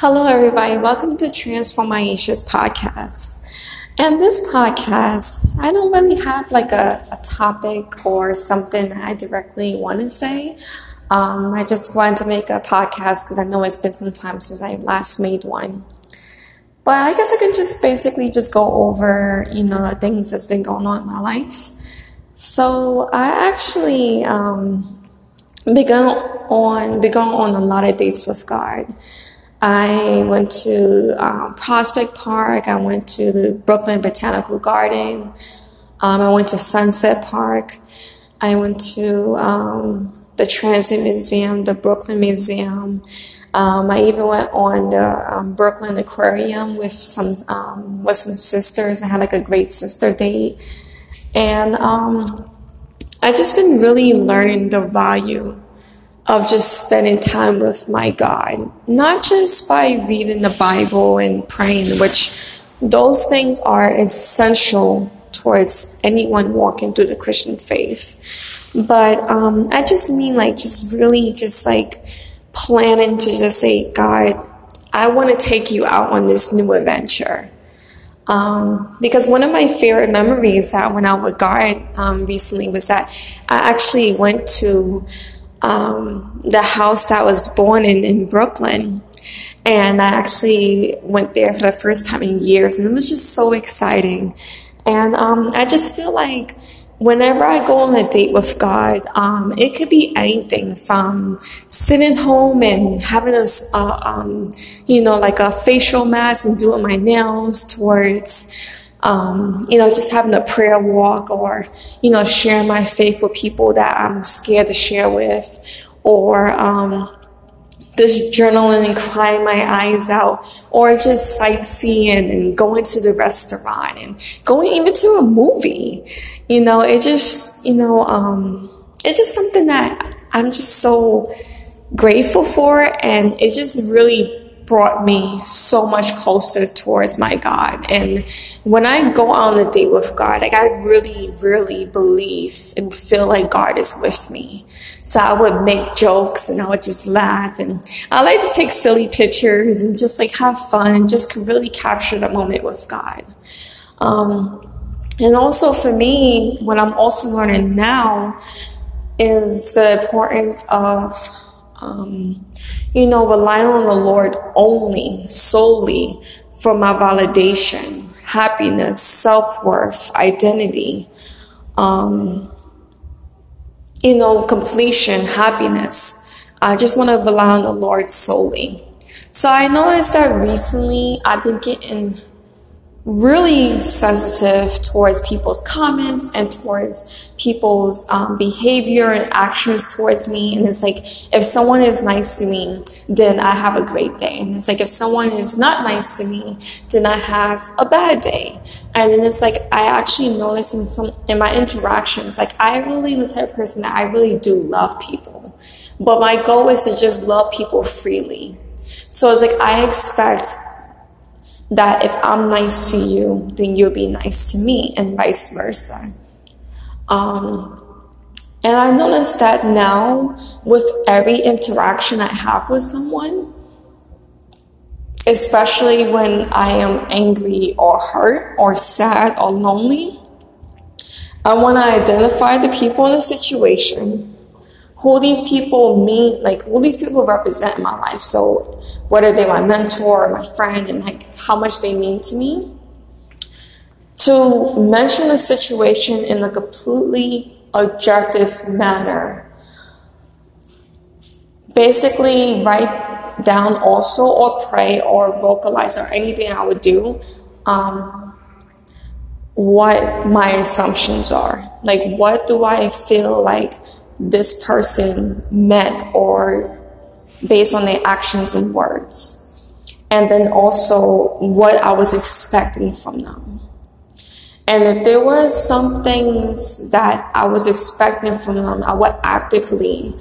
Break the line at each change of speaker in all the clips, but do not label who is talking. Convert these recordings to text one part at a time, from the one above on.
Hello, everybody. Welcome to Transform Aisha's podcast. And this podcast, I don't really have like a, a topic or something that I directly want to say. Um, I just wanted to make a podcast because I know it's been some time since I last made one. But I guess I can just basically just go over, you know, the things that's been going on in my life. So I actually um, began on began on a lot of dates with God. I went to um, Prospect Park. I went to the Brooklyn Botanical Garden. Um, I went to Sunset Park. I went to um, the Transit Museum, the Brooklyn Museum. Um, I even went on the um, Brooklyn Aquarium with some um, with some sisters. I had like a great sister date, and I just been really learning the value of just spending time with my God, not just by reading the Bible and praying, which those things are essential towards anyone walking through the Christian faith. But um, I just mean like just really just like planning to just say, God, I want to take you out on this new adventure. Um, because one of my favorite memories that I was with God um, recently was that I actually went to um, the house that I was born in in Brooklyn. And I actually went there for the first time in years, and it was just so exciting. And um, I just feel like whenever I go on a date with God, um, it could be anything from sitting home and having a, uh, um, you know, like a facial mask and doing my nails towards um, you know, just having a prayer walk or, you know, sharing my faith with people that I'm scared to share with or, um, just journaling and crying my eyes out or just sightseeing and going to the restaurant and going even to a movie. You know, it just, you know, um, it's just something that I'm just so grateful for and it just really brought me so much closer towards my God. And when I go on a date with God, like I really, really believe and feel like God is with me. So I would make jokes and I would just laugh and I like to take silly pictures and just like have fun and just really capture the moment with God. Um, and also for me, what I'm also learning now is the importance of um, you know, relying on the Lord only, solely for my validation, happiness, self worth, identity, um, you know, completion, happiness. I just want to rely on the Lord solely. So I noticed that recently I've been getting really sensitive towards people's comments and towards people's um, behavior and actions towards me. And it's like, if someone is nice to me, then I have a great day. And it's like, if someone is not nice to me, then I have a bad day. And then it's like, I actually notice in some, in my interactions, like I really the type of person that I really do love people. But my goal is to just love people freely. So it's like, I expect that if I'm nice to you, then you'll be nice to me, and vice versa. Um, and I noticed that now with every interaction I have with someone, especially when I am angry or hurt or sad or lonely, I want to identify the people in the situation, who these people mean, like who these people represent in my life. So whether they're my mentor or my friend and like how much they mean to me. To mention the situation in a completely objective manner. Basically, write down also or pray or vocalize or anything I would do um, what my assumptions are. Like, what do I feel like this person meant or based on their actions and words. And then also what I was expecting from them. And if there was some things that I was expecting from them, I would actively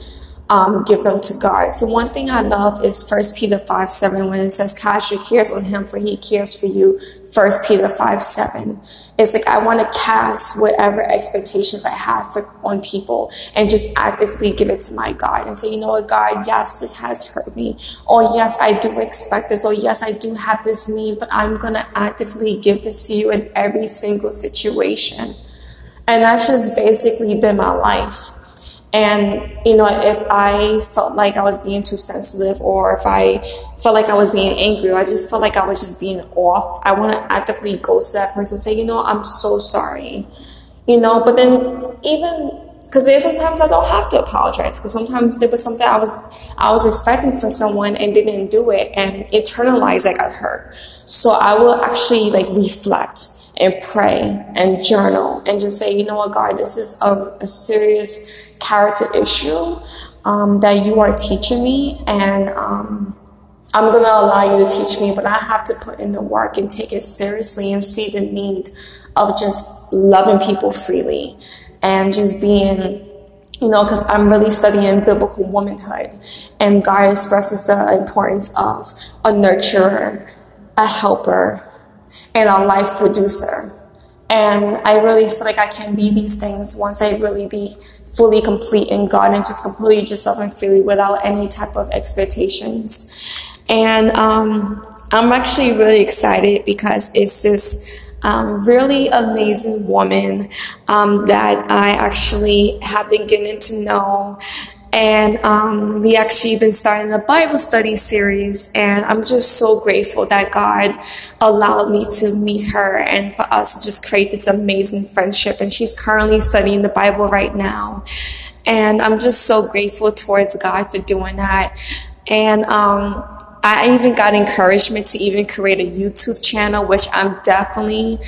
um, give them to God. So one thing I love is First Peter 5 7 when it says, Cast your cares on him, for he cares for you. First Peter 5 7. It's like I want to cast whatever expectations I have for on people and just actively give it to my God and say, you know what, God, yes, this has hurt me. Or yes, I do expect this. Or yes, I do have this need, but I'm gonna actively give this to you in every single situation. And that's just basically been my life. And, you know, if I felt like I was being too sensitive or if I felt like I was being angry or I just felt like I was just being off, I want to actively go to that person and say, you know, I'm so sorry. You know, but then even because there's sometimes I don't have to apologize because sometimes there was something I was I was expecting for someone and didn't do it and internalized I got hurt. So I will actually like reflect and pray and journal and just say, you know what, God, this is a, a serious character issue um, that you are teaching me, and um, I'm gonna allow you to teach me, but I have to put in the work and take it seriously and see the need of just loving people freely and just being you know, because I'm really studying biblical womanhood, and God expresses the importance of a nurturer, a helper, and a life producer. And I really feel like I can be these things once I really be fully complete in God and just completely just love and freely without any type of expectations. And um, I'm actually really excited because it's this um, really amazing woman um, that I actually have been getting to know and um, we actually been starting a Bible study series, and I'm just so grateful that God allowed me to meet her and for us to just create this amazing friendship. And she's currently studying the Bible right now, and I'm just so grateful towards God for doing that. And um, I even got encouragement to even create a YouTube channel, which I'm definitely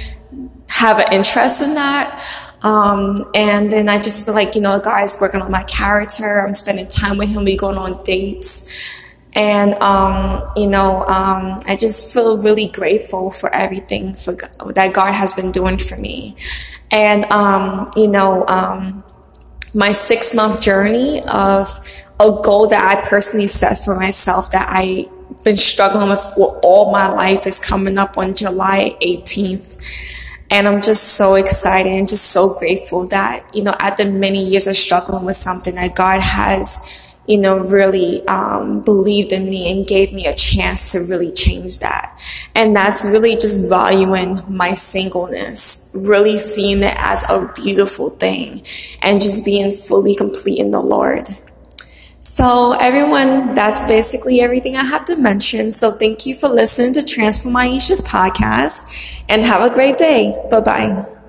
have an interest in that. Um, and then I just feel like, you know, God's working on my character. I'm spending time with him. We going on dates. And, um, you know, um, I just feel really grateful for everything for that God has been doing for me. And, um, you know, um, my six month journey of a goal that I personally set for myself that I been struggling with all my life is coming up on July 18th. And I'm just so excited and just so grateful that, you know, after many years of struggling with something that God has, you know, really um, believed in me and gave me a chance to really change that. And that's really just valuing my singleness, really seeing it as a beautiful thing and just being fully complete in the Lord. So everyone, that's basically everything I have to mention. So thank you for listening to Transform Aisha's podcast and have a great day. Bye bye.